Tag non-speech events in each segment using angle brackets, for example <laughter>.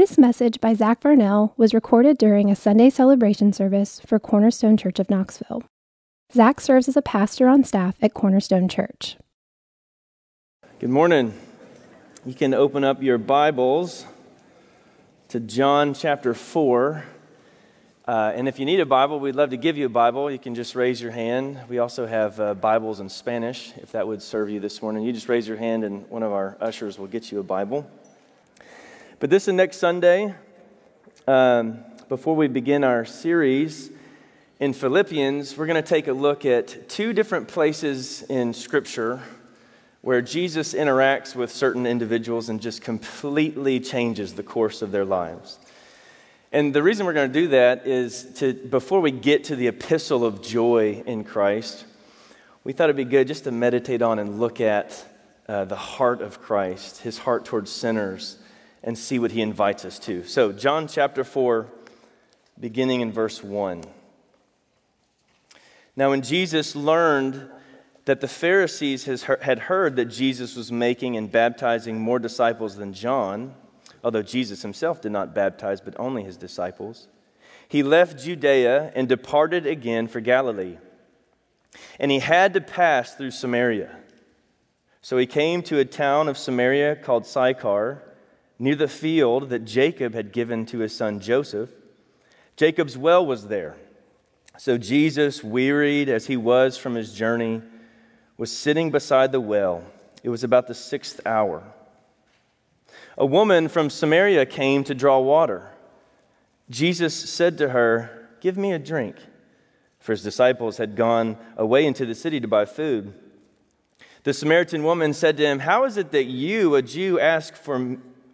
This message by Zach Varnell was recorded during a Sunday celebration service for Cornerstone Church of Knoxville. Zach serves as a pastor on staff at Cornerstone Church. Good morning. You can open up your Bibles to John chapter 4. Uh, and if you need a Bible, we'd love to give you a Bible. You can just raise your hand. We also have uh, Bibles in Spanish, if that would serve you this morning. You just raise your hand, and one of our ushers will get you a Bible. But this and next Sunday, um, before we begin our series in Philippians, we're going to take a look at two different places in Scripture where Jesus interacts with certain individuals and just completely changes the course of their lives. And the reason we're going to do that is to, before we get to the epistle of joy in Christ, we thought it'd be good just to meditate on and look at uh, the heart of Christ, his heart towards sinners, and see what he invites us to. So, John chapter 4, beginning in verse 1. Now, when Jesus learned that the Pharisees had heard that Jesus was making and baptizing more disciples than John, although Jesus himself did not baptize, but only his disciples. He left Judea and departed again for Galilee. And he had to pass through Samaria. So he came to a town of Samaria called Sychar, near the field that Jacob had given to his son Joseph. Jacob's well was there. So Jesus, wearied as he was from his journey, was sitting beside the well. It was about the sixth hour a woman from Samaria came to draw water. Jesus said to her, Give me a drink. For his disciples had gone away into the city to buy food. The Samaritan woman said to him, How is it that you, a Jew, ask for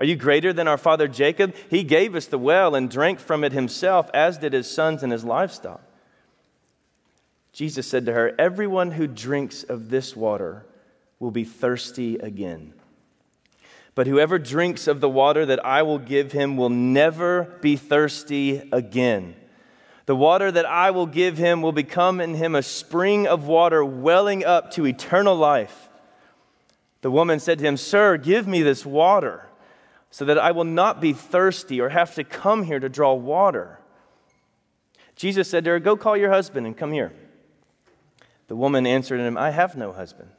Are you greater than our father Jacob? He gave us the well and drank from it himself, as did his sons and his livestock. Jesus said to her, Everyone who drinks of this water will be thirsty again. But whoever drinks of the water that I will give him will never be thirsty again. The water that I will give him will become in him a spring of water welling up to eternal life. The woman said to him, Sir, give me this water so that I will not be thirsty or have to come here to draw water. Jesus said to her, Go call your husband and come here. The woman answered him, I have no husband.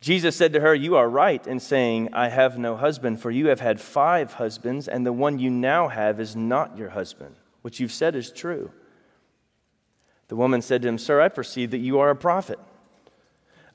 Jesus said to her, You are right in saying, I have no husband, for you have had five husbands, and the one you now have is not your husband. What you've said is true. The woman said to him, Sir, I perceive that you are a prophet.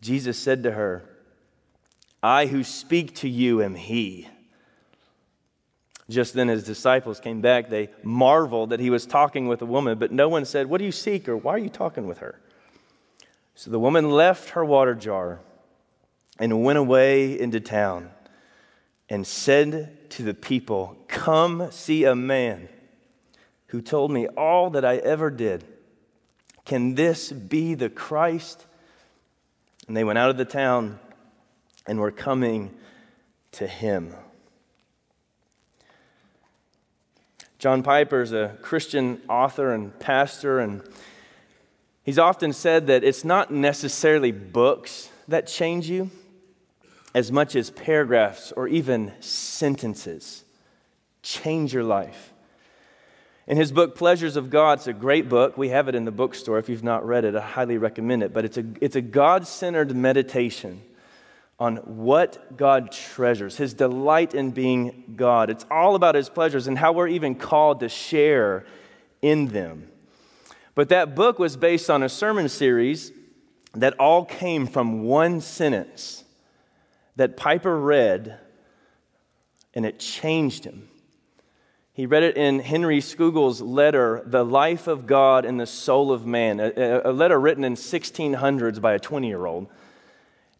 Jesus said to her, I who speak to you am he. Just then his disciples came back. They marveled that he was talking with a woman, but no one said, What do you seek? or Why are you talking with her? So the woman left her water jar and went away into town and said to the people, Come see a man who told me all that I ever did. Can this be the Christ? And they went out of the town and were coming to him. John Piper is a Christian author and pastor, and he's often said that it's not necessarily books that change you as much as paragraphs or even sentences change your life. In his book, Pleasures of God, it's a great book. We have it in the bookstore. If you've not read it, I highly recommend it. But it's a, it's a God centered meditation on what God treasures, his delight in being God. It's all about his pleasures and how we're even called to share in them. But that book was based on a sermon series that all came from one sentence that Piper read, and it changed him. He read it in Henry Scougal's letter, The Life of God and the Soul of Man, a, a letter written in 1600s by a 20 year old.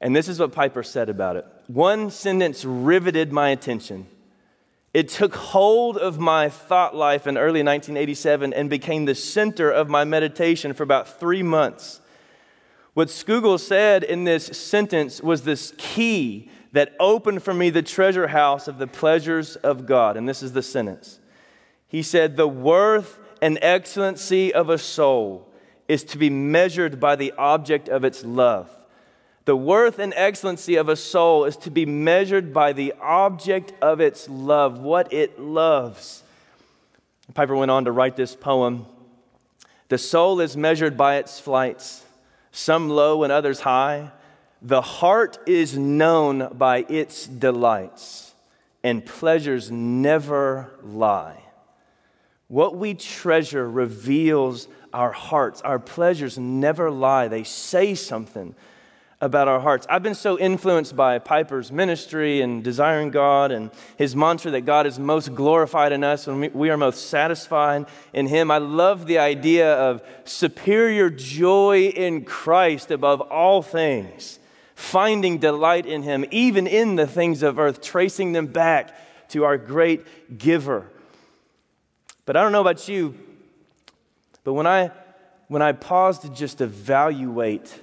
And this is what Piper said about it. One sentence riveted my attention. It took hold of my thought life in early 1987 and became the center of my meditation for about three months. What Scougal said in this sentence was this key that opened for me the treasure house of the pleasures of God. And this is the sentence. He said, The worth and excellency of a soul is to be measured by the object of its love. The worth and excellency of a soul is to be measured by the object of its love, what it loves. Piper went on to write this poem The soul is measured by its flights, some low and others high. The heart is known by its delights, and pleasures never lie. What we treasure reveals our hearts. Our pleasures never lie, they say something about our hearts. I've been so influenced by Piper's ministry and desiring God and his mantra that God is most glorified in us when we are most satisfied in him. I love the idea of superior joy in Christ above all things, finding delight in him, even in the things of earth, tracing them back to our great giver. But I don't know about you, but when I when I pause to just evaluate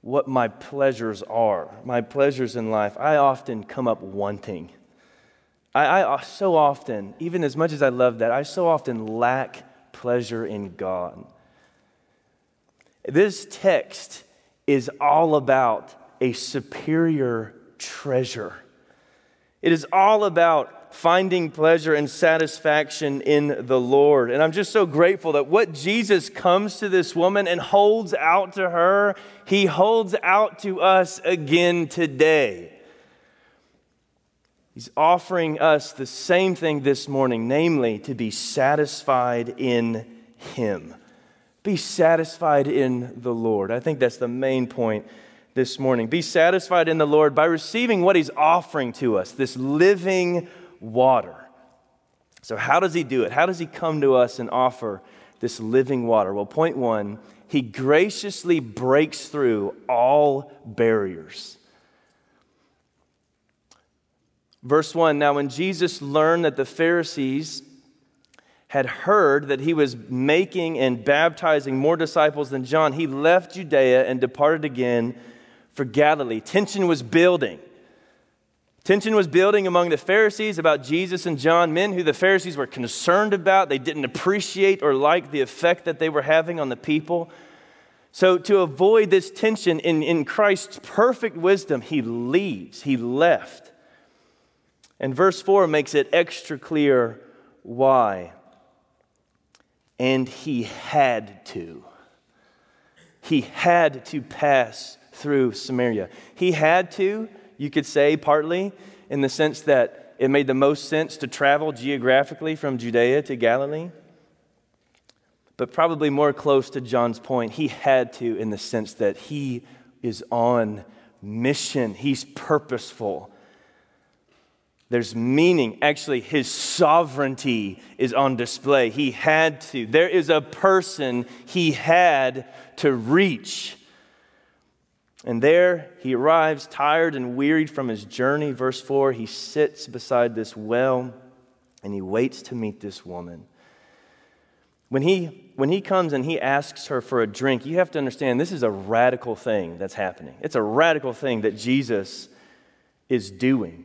what my pleasures are, my pleasures in life, I often come up wanting. I, I so often, even as much as I love that, I so often lack pleasure in God. This text is all about a superior treasure. It is all about finding pleasure and satisfaction in the Lord. And I'm just so grateful that what Jesus comes to this woman and holds out to her, he holds out to us again today. He's offering us the same thing this morning, namely to be satisfied in him. Be satisfied in the Lord. I think that's the main point this morning. Be satisfied in the Lord by receiving what he's offering to us, this living water. So, how does he do it? How does he come to us and offer this living water? Well, point one, he graciously breaks through all barriers. Verse 1 Now, when Jesus learned that the Pharisees had heard that he was making and baptizing more disciples than John, he left Judea and departed again for Galilee. Tension was building. Tension was building among the Pharisees about Jesus and John, men who the Pharisees were concerned about. They didn't appreciate or like the effect that they were having on the people. So, to avoid this tension in, in Christ's perfect wisdom, he leaves, he left. And verse 4 makes it extra clear why. And he had to. He had to pass through Samaria. He had to you could say, partly in the sense that it made the most sense to travel geographically from Judea to Galilee. But probably more close to John's point, he had to in the sense that he is on mission, he's purposeful. There's meaning. Actually, his sovereignty is on display. He had to. There is a person he had to reach. And there he arrives, tired and wearied from his journey. Verse 4 he sits beside this well and he waits to meet this woman. When he, when he comes and he asks her for a drink, you have to understand this is a radical thing that's happening. It's a radical thing that Jesus is doing.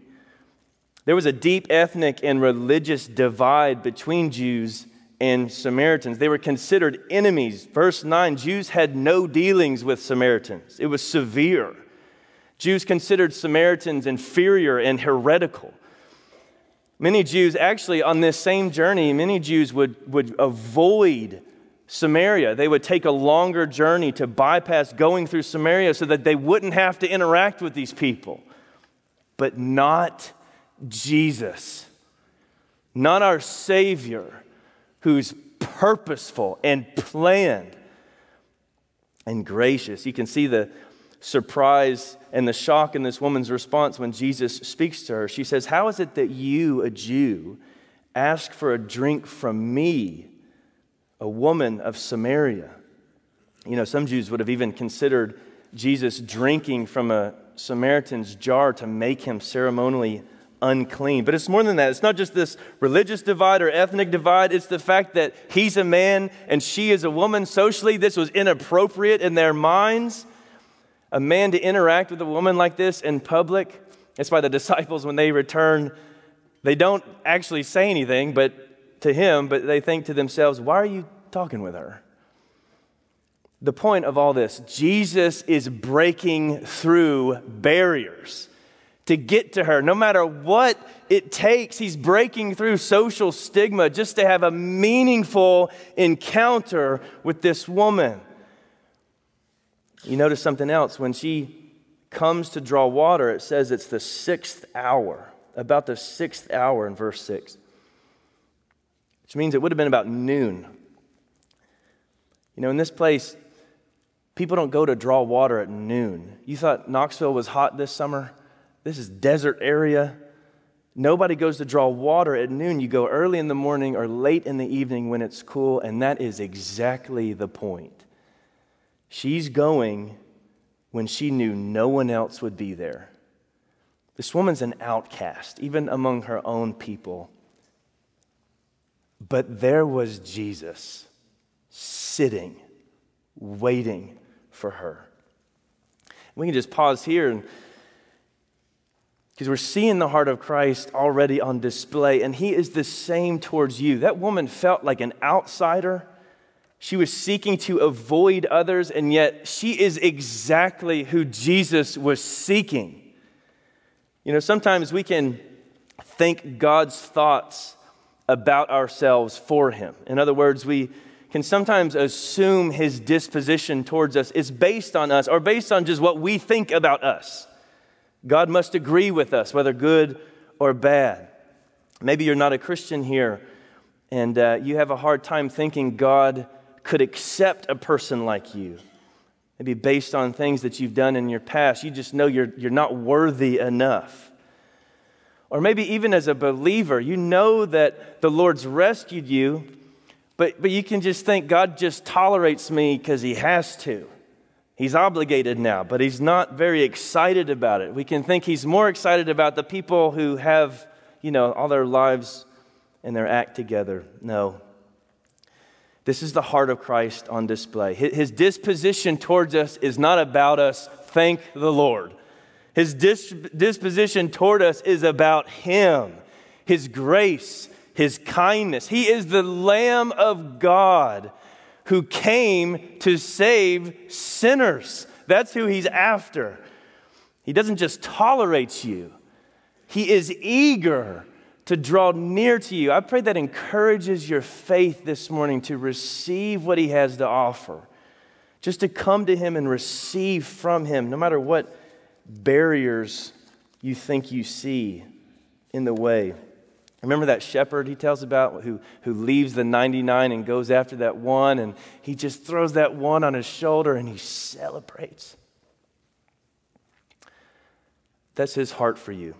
There was a deep ethnic and religious divide between Jews and Samaritans. They were considered enemies. Verse 9 Jews had no dealings with Samaritans, it was severe. Jews considered Samaritans inferior and heretical. Many Jews, actually, on this same journey, many Jews would, would avoid Samaria. They would take a longer journey to bypass going through Samaria so that they wouldn't have to interact with these people. But not Jesus, not our Savior, who's purposeful and planned and gracious. You can see the surprise and the shock in this woman's response when Jesus speaks to her. She says, How is it that you, a Jew, ask for a drink from me, a woman of Samaria? You know, some Jews would have even considered Jesus drinking from a Samaritan's jar to make him ceremonially unclean. But it's more than that. It's not just this religious divide or ethnic divide, it's the fact that he's a man and she is a woman. Socially, this was inappropriate in their minds. A man to interact with a woman like this in public. That's why the <laughs> disciples, when they return, they don't actually say anything but to him, but they think to themselves, why are you talking with her? The point of all this, Jesus is breaking through barriers to get to her. No matter what it takes, he's breaking through social stigma just to have a meaningful encounter with this woman. You notice something else. When she comes to draw water, it says it's the sixth hour, about the sixth hour in verse 6, which means it would have been about noon. You know, in this place, people don't go to draw water at noon. You thought Knoxville was hot this summer? This is desert area. Nobody goes to draw water at noon. You go early in the morning or late in the evening when it's cool, and that is exactly the point. She's going when she knew no one else would be there. This woman's an outcast, even among her own people. But there was Jesus sitting, waiting for her. We can just pause here and because we're seeing the heart of Christ already on display, and He is the same towards you. That woman felt like an outsider. She was seeking to avoid others, and yet she is exactly who Jesus was seeking. You know, sometimes we can think God's thoughts about ourselves for Him. In other words, we can sometimes assume His disposition towards us is based on us or based on just what we think about us. God must agree with us, whether good or bad. Maybe you're not a Christian here and uh, you have a hard time thinking God could accept a person like you. Maybe based on things that you've done in your past, you just know you're, you're not worthy enough. Or maybe even as a believer, you know that the Lord's rescued you, but, but you can just think God just tolerates me because he has to. He's obligated now, but he's not very excited about it. We can think he's more excited about the people who have, you know, all their lives and their act together. No. This is the heart of Christ on display. His disposition towards us is not about us, thank the Lord. His disposition toward us is about Him, His grace, His kindness. He is the Lamb of God who came to save sinners. That's who he's after. He doesn't just tolerate you, he is eager to draw near to you. I pray that encourages your faith this morning to receive what he has to offer. Just to come to him and receive from him, no matter what barriers you think you see in the way. Remember that shepherd he tells about who, who leaves the 99 and goes after that one, and he just throws that one on his shoulder and he celebrates. That's his heart for you.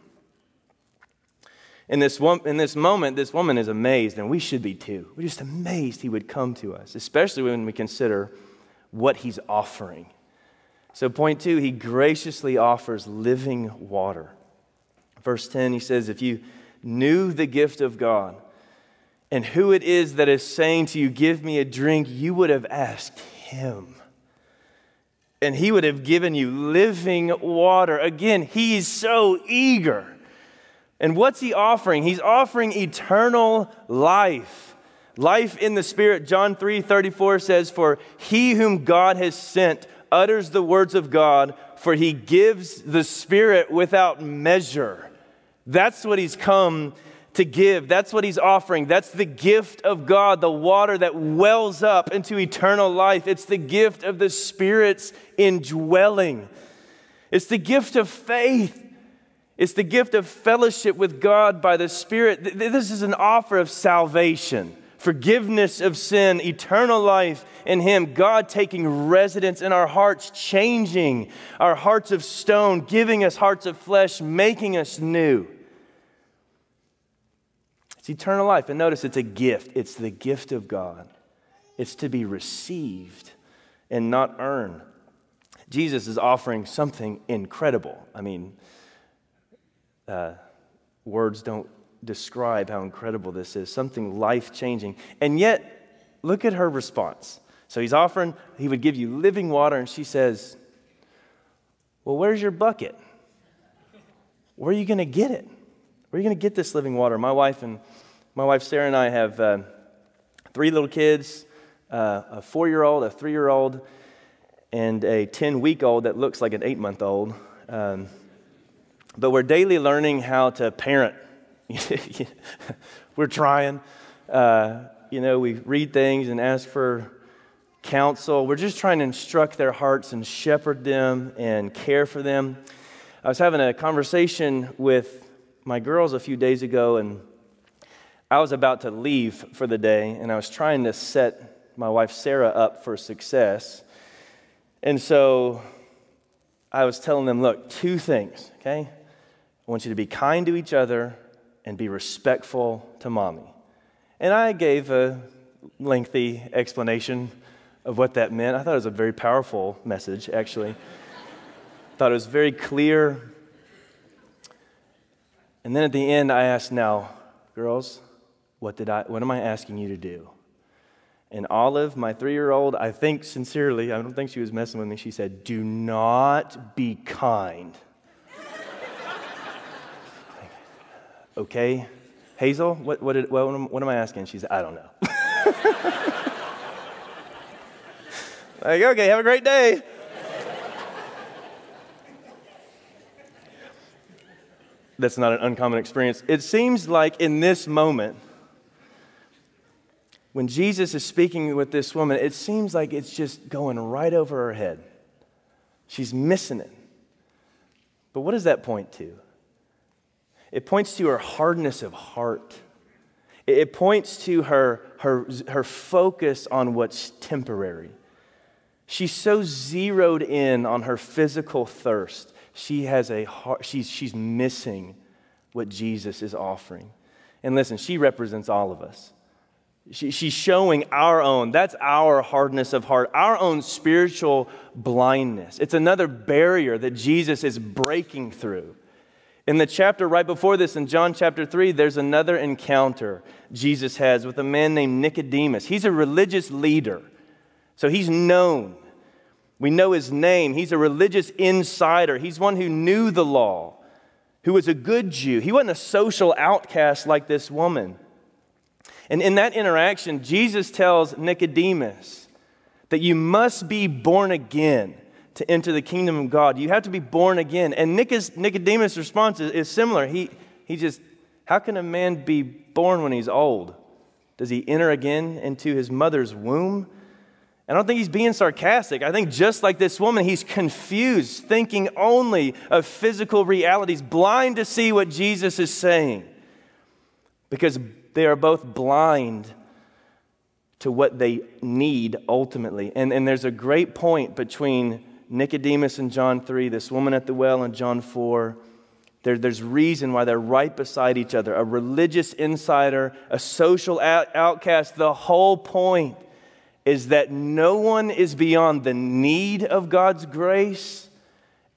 In this, one, in this moment, this woman is amazed, and we should be too. We're just amazed he would come to us, especially when we consider what he's offering. So, point two, he graciously offers living water. Verse 10, he says, If you knew the gift of God and who it is that is saying to you, Give me a drink, you would have asked him. And he would have given you living water. Again, he is so eager. And what's he offering? He's offering eternal life. Life in the Spirit. John 3 34 says, For he whom God has sent utters the words of God, for he gives the Spirit without measure. That's what he's come to give. That's what he's offering. That's the gift of God, the water that wells up into eternal life. It's the gift of the Spirit's indwelling. It's the gift of faith. It's the gift of fellowship with God by the Spirit. This is an offer of salvation, forgiveness of sin, eternal life in Him, God taking residence in our hearts, changing our hearts of stone, giving us hearts of flesh, making us new. It's eternal life. And notice it's a gift, it's the gift of God. It's to be received and not earned. Jesus is offering something incredible. I mean, uh, words don't describe how incredible this is, something life changing. And yet, look at her response. So he's offering, he would give you living water, and she says, Well, where's your bucket? Where are you going to get it? Where are you going to get this living water? My wife and my wife Sarah and I have uh, three little kids uh, a four year old, a three year old, and a 10 week old that looks like an eight month old. Um, but we're daily learning how to parent. <laughs> we're trying. Uh, you know, we read things and ask for counsel. We're just trying to instruct their hearts and shepherd them and care for them. I was having a conversation with my girls a few days ago, and I was about to leave for the day, and I was trying to set my wife Sarah up for success. And so I was telling them, look, two things, okay? I want you to be kind to each other and be respectful to mommy. And I gave a lengthy explanation of what that meant. I thought it was a very powerful message, actually. <laughs> thought it was very clear and then at the end, I asked, Now, girls, what, did I, what am I asking you to do? And Olive, my three year old, I think sincerely, I don't think she was messing with me, she said, Do not be kind. <laughs> okay? Hazel, what, what, did, what, what am I asking? She said, I don't know. <laughs> like, okay, have a great day. that's not an uncommon experience. It seems like in this moment, when Jesus is speaking with this woman, it seems like it's just going right over her head. She's missing it. But what does that point to? It points to her hardness of heart. It points to her, her, her focus on what's temporary. She's so zeroed in on her physical thirst she has a heart, she's, she's missing what Jesus is offering. And listen, she represents all of us. She, she's showing our own, that's our hardness of heart, our own spiritual blindness. It's another barrier that Jesus is breaking through. In the chapter right before this, in John chapter 3, there's another encounter Jesus has with a man named Nicodemus. He's a religious leader, so he's known. We know his name. He's a religious insider. He's one who knew the law, who was a good Jew. He wasn't a social outcast like this woman. And in that interaction, Jesus tells Nicodemus that you must be born again to enter the kingdom of God. You have to be born again. And Nicodemus' response is, similar. He, he just, how can a man be born when he's old? Does he enter again into his mother's womb? I don't think he's being sarcastic. I think just like this woman, he's confused, thinking only of physical realities, blind to see what Jesus is saying. Because they are both blind to what they need ultimately. And, and there's a great point between Nicodemus and John 3, this woman at the well and John 4. There, there's reason why they're right beside each other. A religious insider, a social out, outcast. The whole point is that no one is beyond the need of God's grace,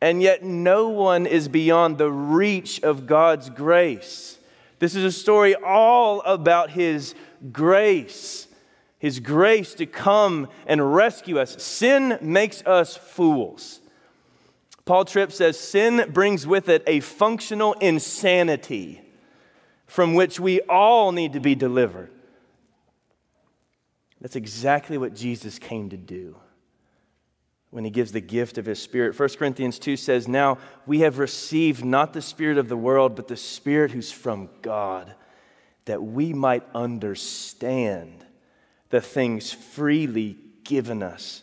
and yet no one is beyond the reach of God's grace. This is a story all about His grace, His grace to come and rescue us. Sin makes us fools. Paul Tripp says sin brings with it a functional insanity. from which we all need to be delivered. That's exactly what Jesus came to do when he gives the gift of his spirit. 1 Corinthians 2 says, Now we have received not the spirit of the world, but the spirit who's from God, that we might understand the things freely given us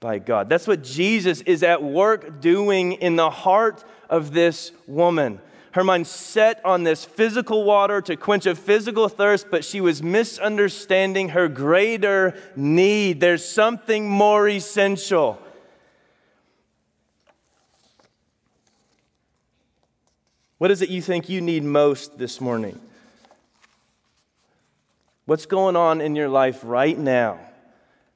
by God. That's what Jesus is at work doing in the heart of this woman. Her mind set on this physical water to quench a physical thirst, but she was misunderstanding her greater need. There's something more essential. What is it you think you need most this morning? What's going on in your life right now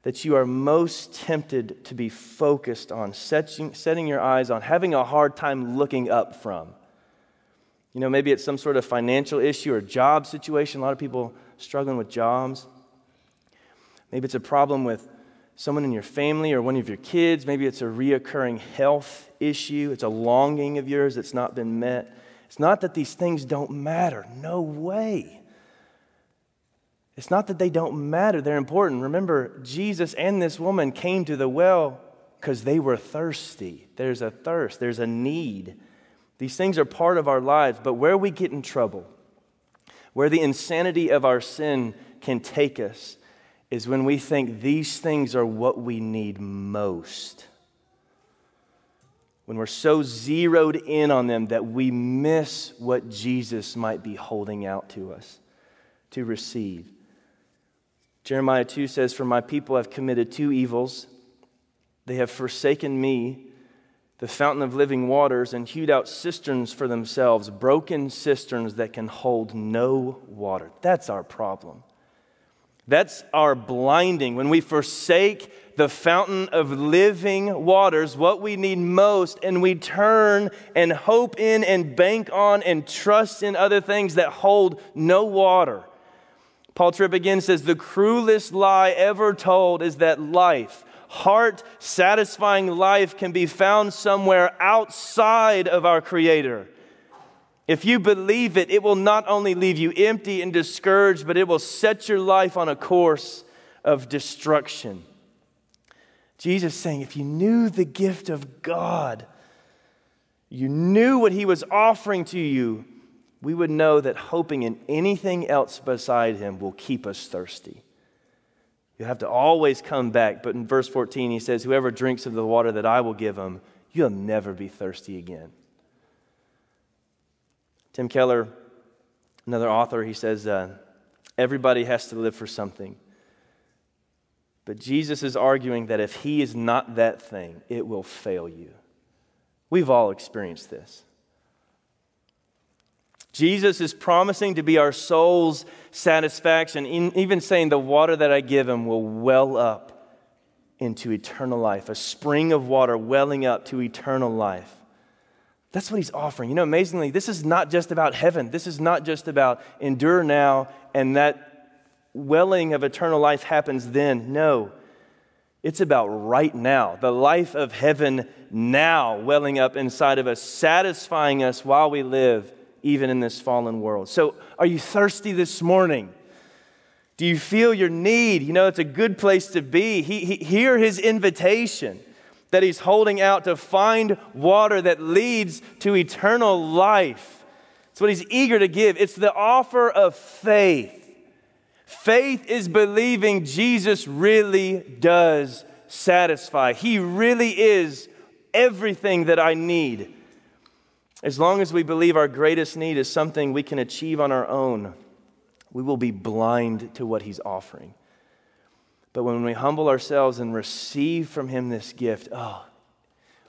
that you are most tempted to be focused on, setting, setting your eyes on, having a hard time looking up from? You know, maybe it's some sort of financial issue or job situation. A lot of people struggling with jobs. Maybe it's a problem with someone in your family or one of your kids. Maybe it's a reoccurring health issue. It's a longing of yours that's not been met. It's not that these things don't matter. No way. It's not that they don't matter, they're important. Remember, Jesus and this woman came to the well because they were thirsty. There's a thirst, there's a need. These things are part of our lives, but where we get in trouble, where the insanity of our sin can take us, is when we think these things are what we need most. When we're so zeroed in on them that we miss what Jesus might be holding out to us to receive. Jeremiah 2 says, For my people have committed two evils. They have forsaken me the fountain of living waters and hewed out cisterns for themselves, broken cisterns that can hold no water. That's our problem. That's our blinding. When we forsake the fountain of living waters, what we need most, and we turn and hope in and bank on and trust in other things that hold no water. Paul Tripp again says the cruelest lie ever told is that life, heart satisfying life can be found somewhere outside of our Creator. If you believe it, it will not only leave you empty and discouraged, but it will set your life on a course of destruction. Jesus saying, if you knew the gift of God, you knew what He was offering to you, we would know that hoping in anything else beside Him will keep us thirsty. You have to always come back. But in verse 14, he says, Whoever drinks of the water that I will give him, you'll never be thirsty again. Tim Keller, another author, he says, uh, Everybody has to live for something. But Jesus is arguing that if he is not that thing, it will fail you. We've all experienced this. Jesus is promising to be our soul's satisfaction, even saying, The water that I give him will well up into eternal life, a spring of water welling up to eternal life. That's what he's offering. You know, amazingly, this is not just about heaven. This is not just about endure now and that welling of eternal life happens then. No, it's about right now, the life of heaven now welling up inside of us, satisfying us while we live even in this fallen world. So, are you thirsty this morning? Do you feel your need? You know, it's a good place to be. He, he, hear his invitation that he's holding out to find water that leads to eternal life. It's what he's eager to give. It's the offer of faith. Faith is believing Jesus really does satisfy. He really is everything that I need. As long as we believe our greatest need is something we can achieve on our own, we will be blind to what He's offering. But when we humble ourselves and receive from Him this gift, oh,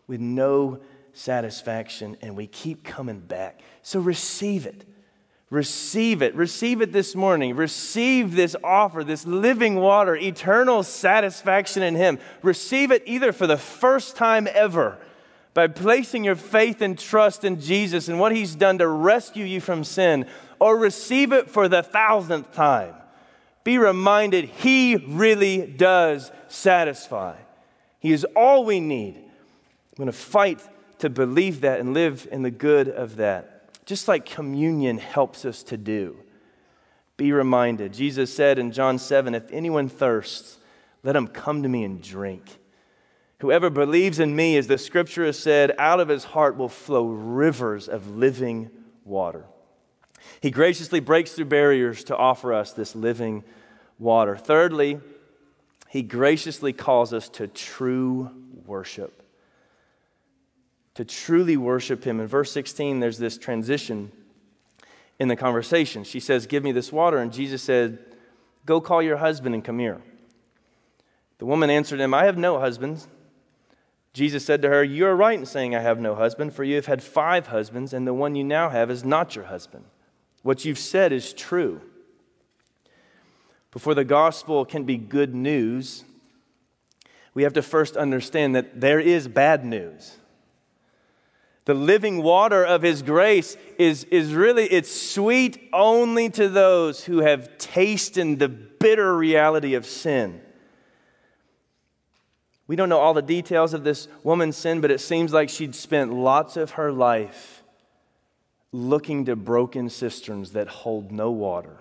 with no satisfaction, and we keep coming back. So receive it. Receive it. Receive it this morning. Receive this offer, this living water, eternal satisfaction in Him. Receive it either for the first time ever by placing your faith and trust in Jesus and what He's done to rescue you from sin, or receive it for the thousandth time. Be reminded He really does satisfy. He is all we need. I'm going to fight to believe that and live in the good of that. Just like communion helps us to do. Be reminded. Jesus said in John 7 If anyone thirsts, let him come to me and drink. Whoever believes in me, as the scripture has said, out of his heart will flow rivers of living water. He graciously breaks through barriers to offer us this living water. Thirdly, he graciously calls us to true worship. To truly worship him. In verse 16, there's this transition in the conversation. She says, Give me this water. And Jesus said, Go call your husband and come here. The woman answered him, I have no husband. Jesus said to her, You are right in saying, I have no husband, for you have had five husbands, and the one you now have is not your husband. What you've said is true. Before the gospel can be good news, we have to first understand that there is bad news. The living water of his grace is, is really, it's sweet only to those who have tasted the bitter reality of sin. We don't know all the details of this woman's sin, but it seems like she'd spent lots of her life looking to broken cisterns that hold no water.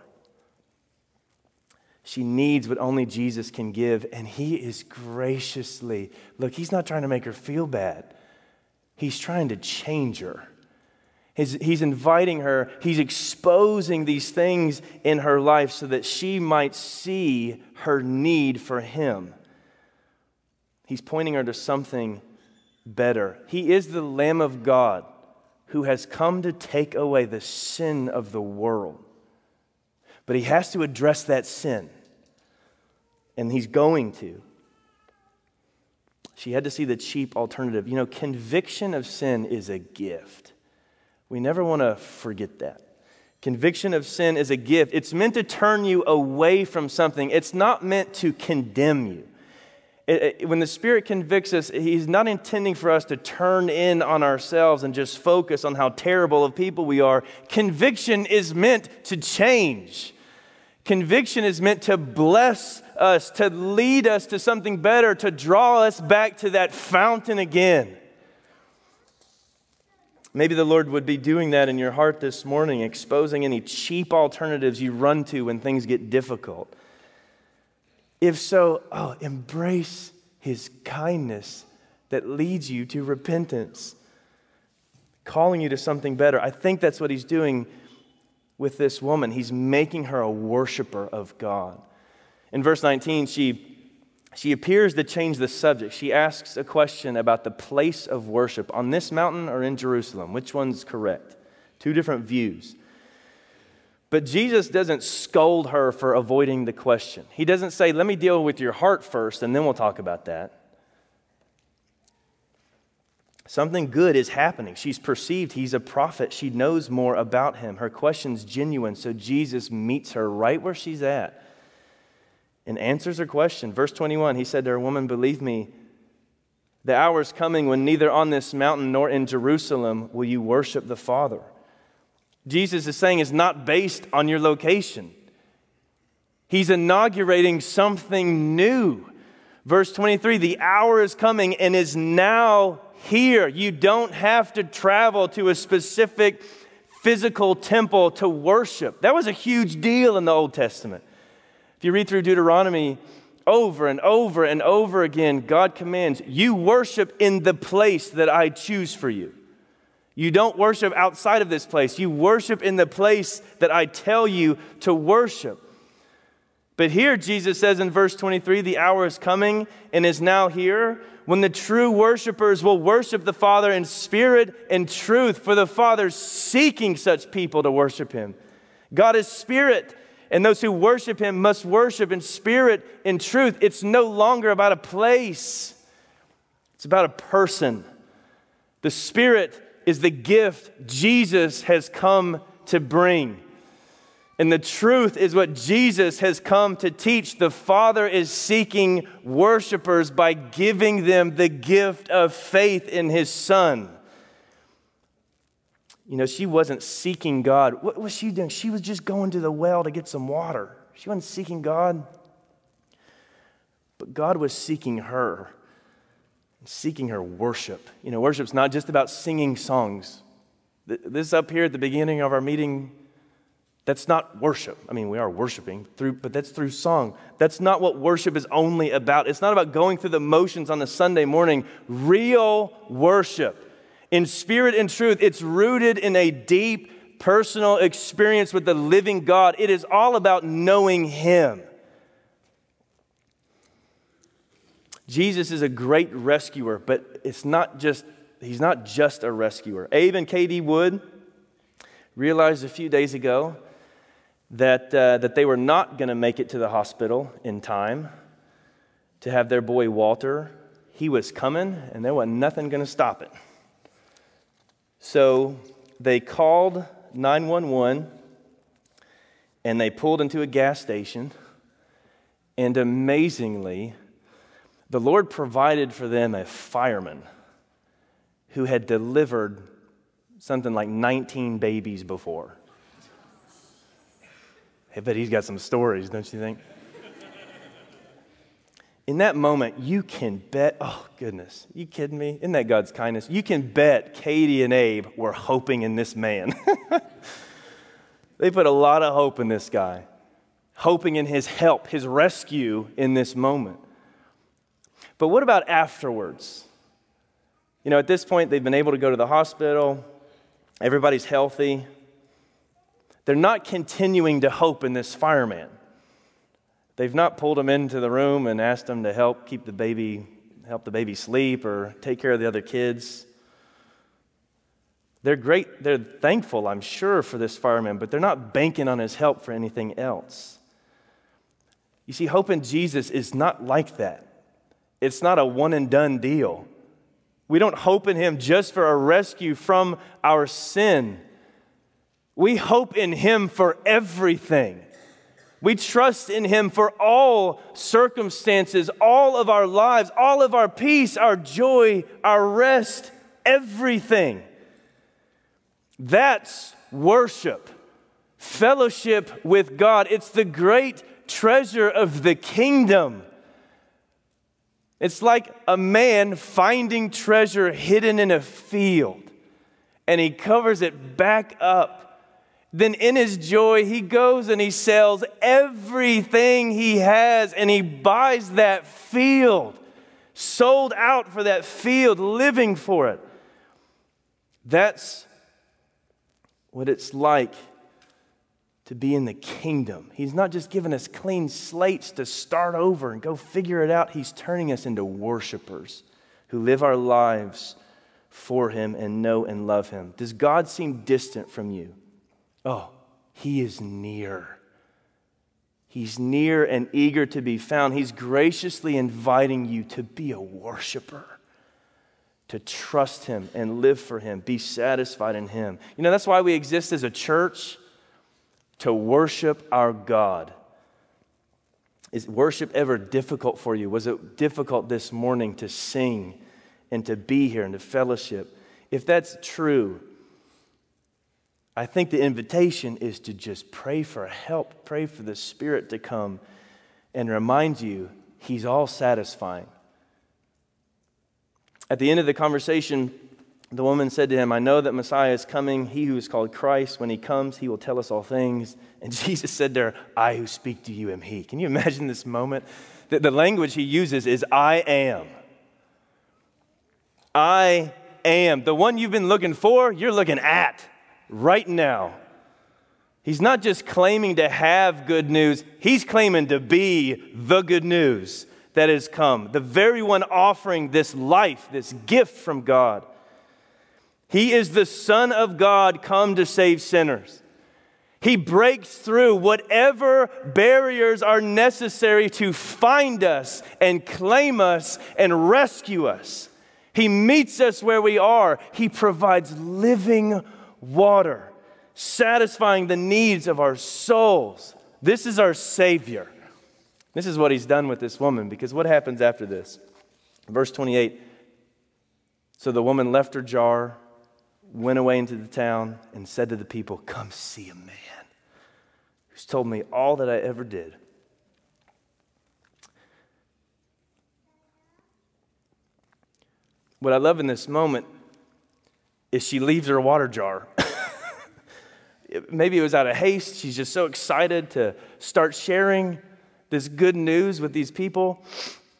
She needs what only Jesus can give, and He is graciously, look, He's not trying to make her feel bad. He's trying to change her. He's, he's inviting her, he's exposing these things in her life so that she might see her need for him. He's pointing her to something better. He is the Lamb of God who has come to take away the sin of the world. But he has to address that sin, and he's going to. She had to see the cheap alternative. You know, conviction of sin is a gift. We never want to forget that. Conviction of sin is a gift. It's meant to turn you away from something, it's not meant to condemn you. It, it, when the Spirit convicts us, He's not intending for us to turn in on ourselves and just focus on how terrible of people we are. Conviction is meant to change. Conviction is meant to bless us, to lead us to something better, to draw us back to that fountain again. Maybe the Lord would be doing that in your heart this morning, exposing any cheap alternatives you run to when things get difficult. If so, oh, embrace His kindness that leads you to repentance, calling you to something better. I think that's what He's doing with this woman. He's making her a worshiper of God. In verse 19, she, she appears to change the subject. She asks a question about the place of worship on this mountain or in Jerusalem. Which one's correct? Two different views. But Jesus doesn't scold her for avoiding the question. He doesn't say, Let me deal with your heart first, and then we'll talk about that. Something good is happening. She's perceived he's a prophet. She knows more about him. Her question's genuine, so Jesus meets her right where she's at and answers her question. Verse 21, he said to her, Woman, believe me, the hour is coming when neither on this mountain nor in Jerusalem will you worship the Father. Jesus is saying it's not based on your location. He's inaugurating something new. Verse 23 the hour is coming and is now here. You don't have to travel to a specific physical temple to worship. That was a huge deal in the Old Testament. If you read through Deuteronomy, over and over and over again, God commands you worship in the place that I choose for you. You don't worship outside of this place. You worship in the place that I tell you to worship. But here, Jesus says in verse 23 the hour is coming and is now here when the true worshipers will worship the Father in spirit and truth, for the Father's seeking such people to worship Him. God is spirit, and those who worship Him must worship in spirit and truth. It's no longer about a place, it's about a person. The Spirit is the gift Jesus has come to bring. And the truth is what Jesus has come to teach. The Father is seeking worshipers by giving them the gift of faith in His Son. You know, she wasn't seeking God. What was she doing? She was just going to the well to get some water. She wasn't seeking God. But God was seeking her, seeking her worship. You know, worship's not just about singing songs, This up here at the beginning of our meeting, that's not worship. I mean, we are worshiping through, but that's through song. That's not what worship is only about. It's not about going through the motions on a Sunday morning. Real worship, in spirit and truth, it's rooted in a deep personal experience with the living God. It is all about knowing Him. Jesus is a great rescuer, but it's not just, he's not just a rescuer. Abe and Katie Wood realized a few days ago that, uh, that they were not going to make it to the hospital in time to have their boy Walter. He was coming, and there was nothing going to stop it. So they called 911 and they pulled into a gas station. And amazingly, the Lord provided for them a fireman who had delivered something like 19 babies before. I bet he's got some stories, don't you think? In that moment, you can bet, oh goodness, you kidding me? Isn't that God's kindness? You can bet Katie and Abe were hoping in this man. <laughs> they put a lot of hope in this guy, hoping in his help, his rescue in this moment. But what about afterwards? You know, at this point, they've been able to go to the hospital, everybody's healthy. They're not continuing to hope in this fireman. They've not pulled him into the room and asked him to help keep the baby, help the baby sleep or take care of the other kids. They're great, they're thankful, I'm sure, for this fireman, but they're not banking on his help for anything else. You see, hope in Jesus is not like that. It's not a one and done deal. We don't hope in Him just for a rescue from our sin. We hope in Him for everything. We trust in Him for all circumstances, all of our lives, all of our peace, our joy, our rest, everything. That's worship, fellowship with God. It's the great treasure of the kingdom. It's like a man finding treasure hidden in a field and he covers it back up. Then, in his joy, he goes and he sells everything he has and he buys that field, sold out for that field, living for it. That's what it's like to be in the kingdom. He's not just giving us clean slates to start over and go figure it out. He's turning us into worshipers who live our lives for Him and know and love Him. Does God seem distant from you? Oh, He is near. He's near and eager to be found. He's graciously inviting you to be a worshiper, to trust Him and live for Him, be satisfied in Him. You know, that's why we exist as a church to worship our God. Is worship ever difficult for you? Was it difficult this morning to sing and to be here and to fellowship? If that's true, I think the invitation is to just pray for help, pray for the Spirit to come and remind you He's all satisfying. At the end of the conversation, the woman said to him, I know that Messiah is coming, he who is called Christ. When he comes, he will tell us all things. And <laughs> Jesus said to her, I who speak to you am he. Can you imagine this moment? The, the language he uses is I am. I am. The one you've been looking for, you're looking at right now. He's not just claiming to have good news, he's claiming to be the good news that has come. The very one offering this life, this gift from God. He is the Son of God come to save sinners. He breaks through whatever barriers are necessary to find us and claim us and rescue us. He meets us where we are. He provides living water, satisfying the needs of our souls. This is our Savior. This is what He's done with this woman because what happens after this? Verse 28 So the woman left her jar went away into the town and said to the people, Come see a man who's told me all that I ever did. What I love in this moment is she leaves her water jar. Maybe it was out of haste. She's just so excited to start sharing this good news with these people.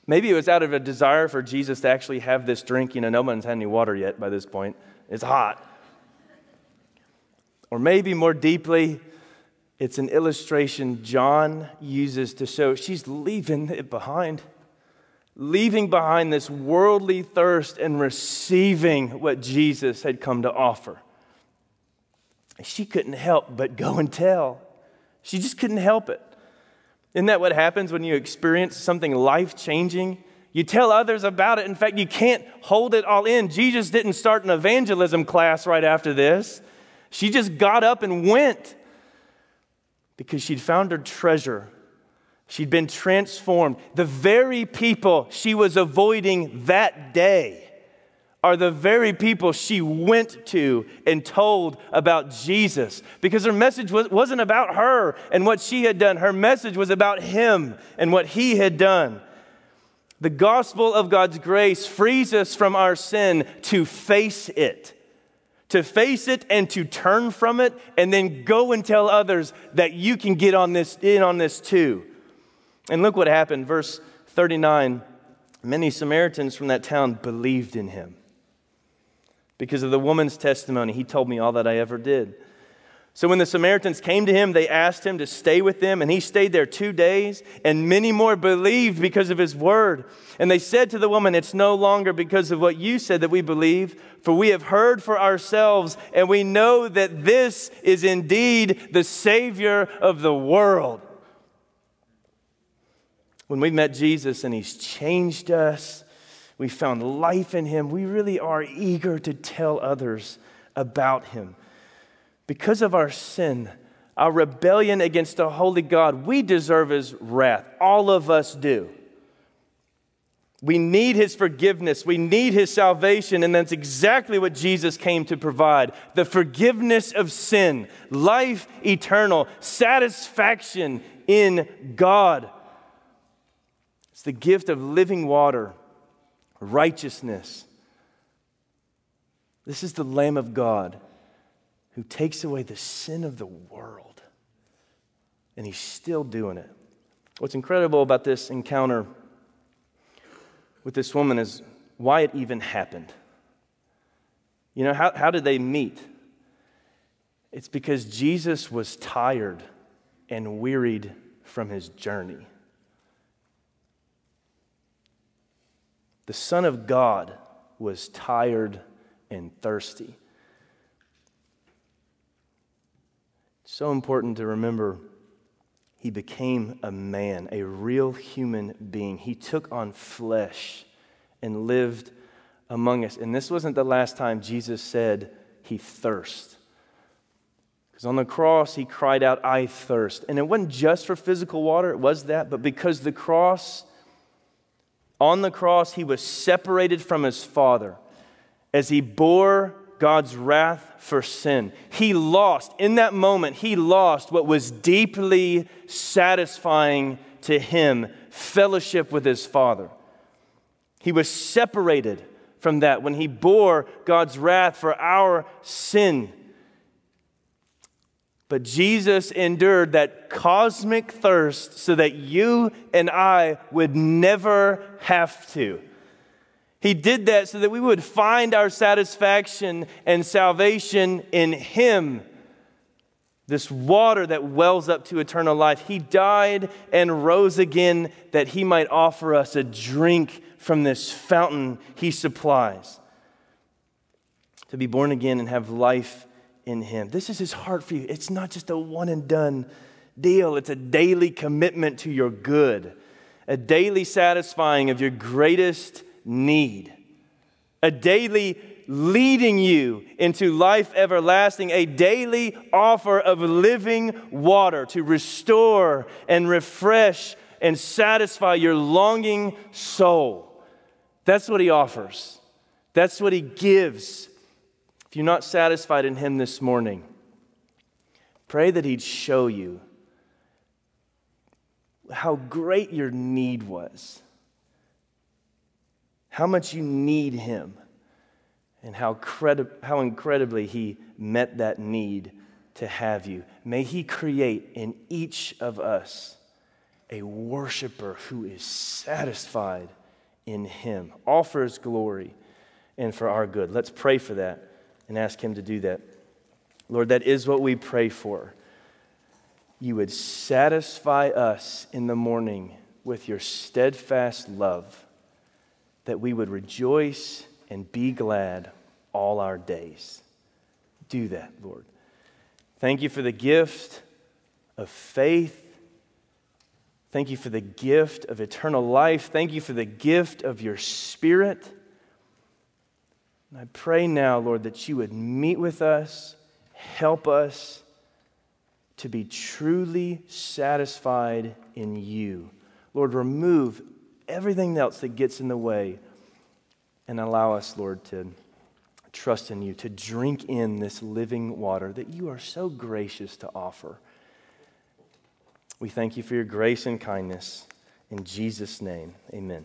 Maybe it was out of a desire for Jesus to actually have this drink. You know, no one's had any water yet by this point. It's hot. Or maybe more deeply, it's an illustration John uses to show she's leaving it behind leaving behind this worldly thirst and receiving what Jesus had come to offer. She couldn't help but go and tell. She just couldn't help it. Isn't that what happens when you experience something life changing? You tell others about it. In fact, you can't hold it all in. Jesus didn't start an evangelism class right after this. She just got up and went because she'd found her treasure She'd been transformed. The very people she was avoiding that day are the very people she went to and told about Jesus because her message was, wasn't about her and what she had done. Her message was about him and what he had done. The gospel of God's grace frees us from our sin to face it, to face it and to turn from it, and then go and tell others that you can get on this, in on this too. And look what happened. Verse 39 Many Samaritans from that town believed in him. Because of the woman's testimony, he told me all that I ever did. So when the Samaritans came to him, they asked him to stay with them, and he stayed there two days, and many more believed because of his word. And they said to the woman, It's no longer because of what you said that we believe, for we have heard for ourselves, and we know that this is indeed the Savior of the world. When we met Jesus and He's changed us, we found life in Him, we really are eager to tell others about Him. Because of our sin, our rebellion against a holy God, we deserve His wrath. All of us do. We need His forgiveness. We need His salvation. And that's exactly what Jesus came to provide the forgiveness of sin, life eternal, satisfaction in God the gift of living water, righteousness. This is the Lamb of God who takes away the sin of the world. And he's still doing it. What's incredible about this encounter with this woman is why it even happened. You know, how, how did they meet? It's because Jesus was tired and wearied from his journey. The Son of God was tired and thirsty. so important to remember he became a man, a real human being. He took on flesh and lived among us. And this wasn't the last time Jesus said he thirst. Because on the cross, he cried out, I thirst. And it wasn't just for physical water, it was that, but because the cross on the cross, he was separated from his Father as he bore God's wrath for sin. He lost, in that moment, he lost what was deeply satisfying to him fellowship with his Father. He was separated from that when he bore God's wrath for our sin. But Jesus endured that cosmic thirst so that you and I would never have to. He did that so that we would find our satisfaction and salvation in Him. This water that wells up to eternal life. He died and rose again that He might offer us a drink from this fountain He supplies. To be born again and have life in Him. This is His heart for you. It's not just a one and done deal, it's a daily commitment to your good, a daily satisfying of your greatest need, a daily leading you into life everlasting, a daily offer of living water to restore and refresh and satisfy your longing soul. That's what He offers. That's what He gives if you're not satisfied in Him this morning, pray that He'd show you how great your need was, how much you need Him, and how, credi- how incredibly He met that need to have you. May He create in each of us a worshiper who is satisfied in Him, offers glory, and for our good. Let's pray for that and ask Him to do that. Lord, that is what we pray for. You would satisfy us in the morning with your steadfast love, that we would rejoice and be glad all our days. Do that, Lord. Thank you for the gift of faith. Thank you for the gift of eternal life. Thank you for the gift of your Spirit. And I pray now, Lord, that you would meet with us, help us to be truly satisfied in you. Lord, remove everything else that gets in the way and allow us, Lord, to trust in you, to drink in this living water that you are so gracious to offer. We thank you for your grace and kindness. In Jesus' name, amen.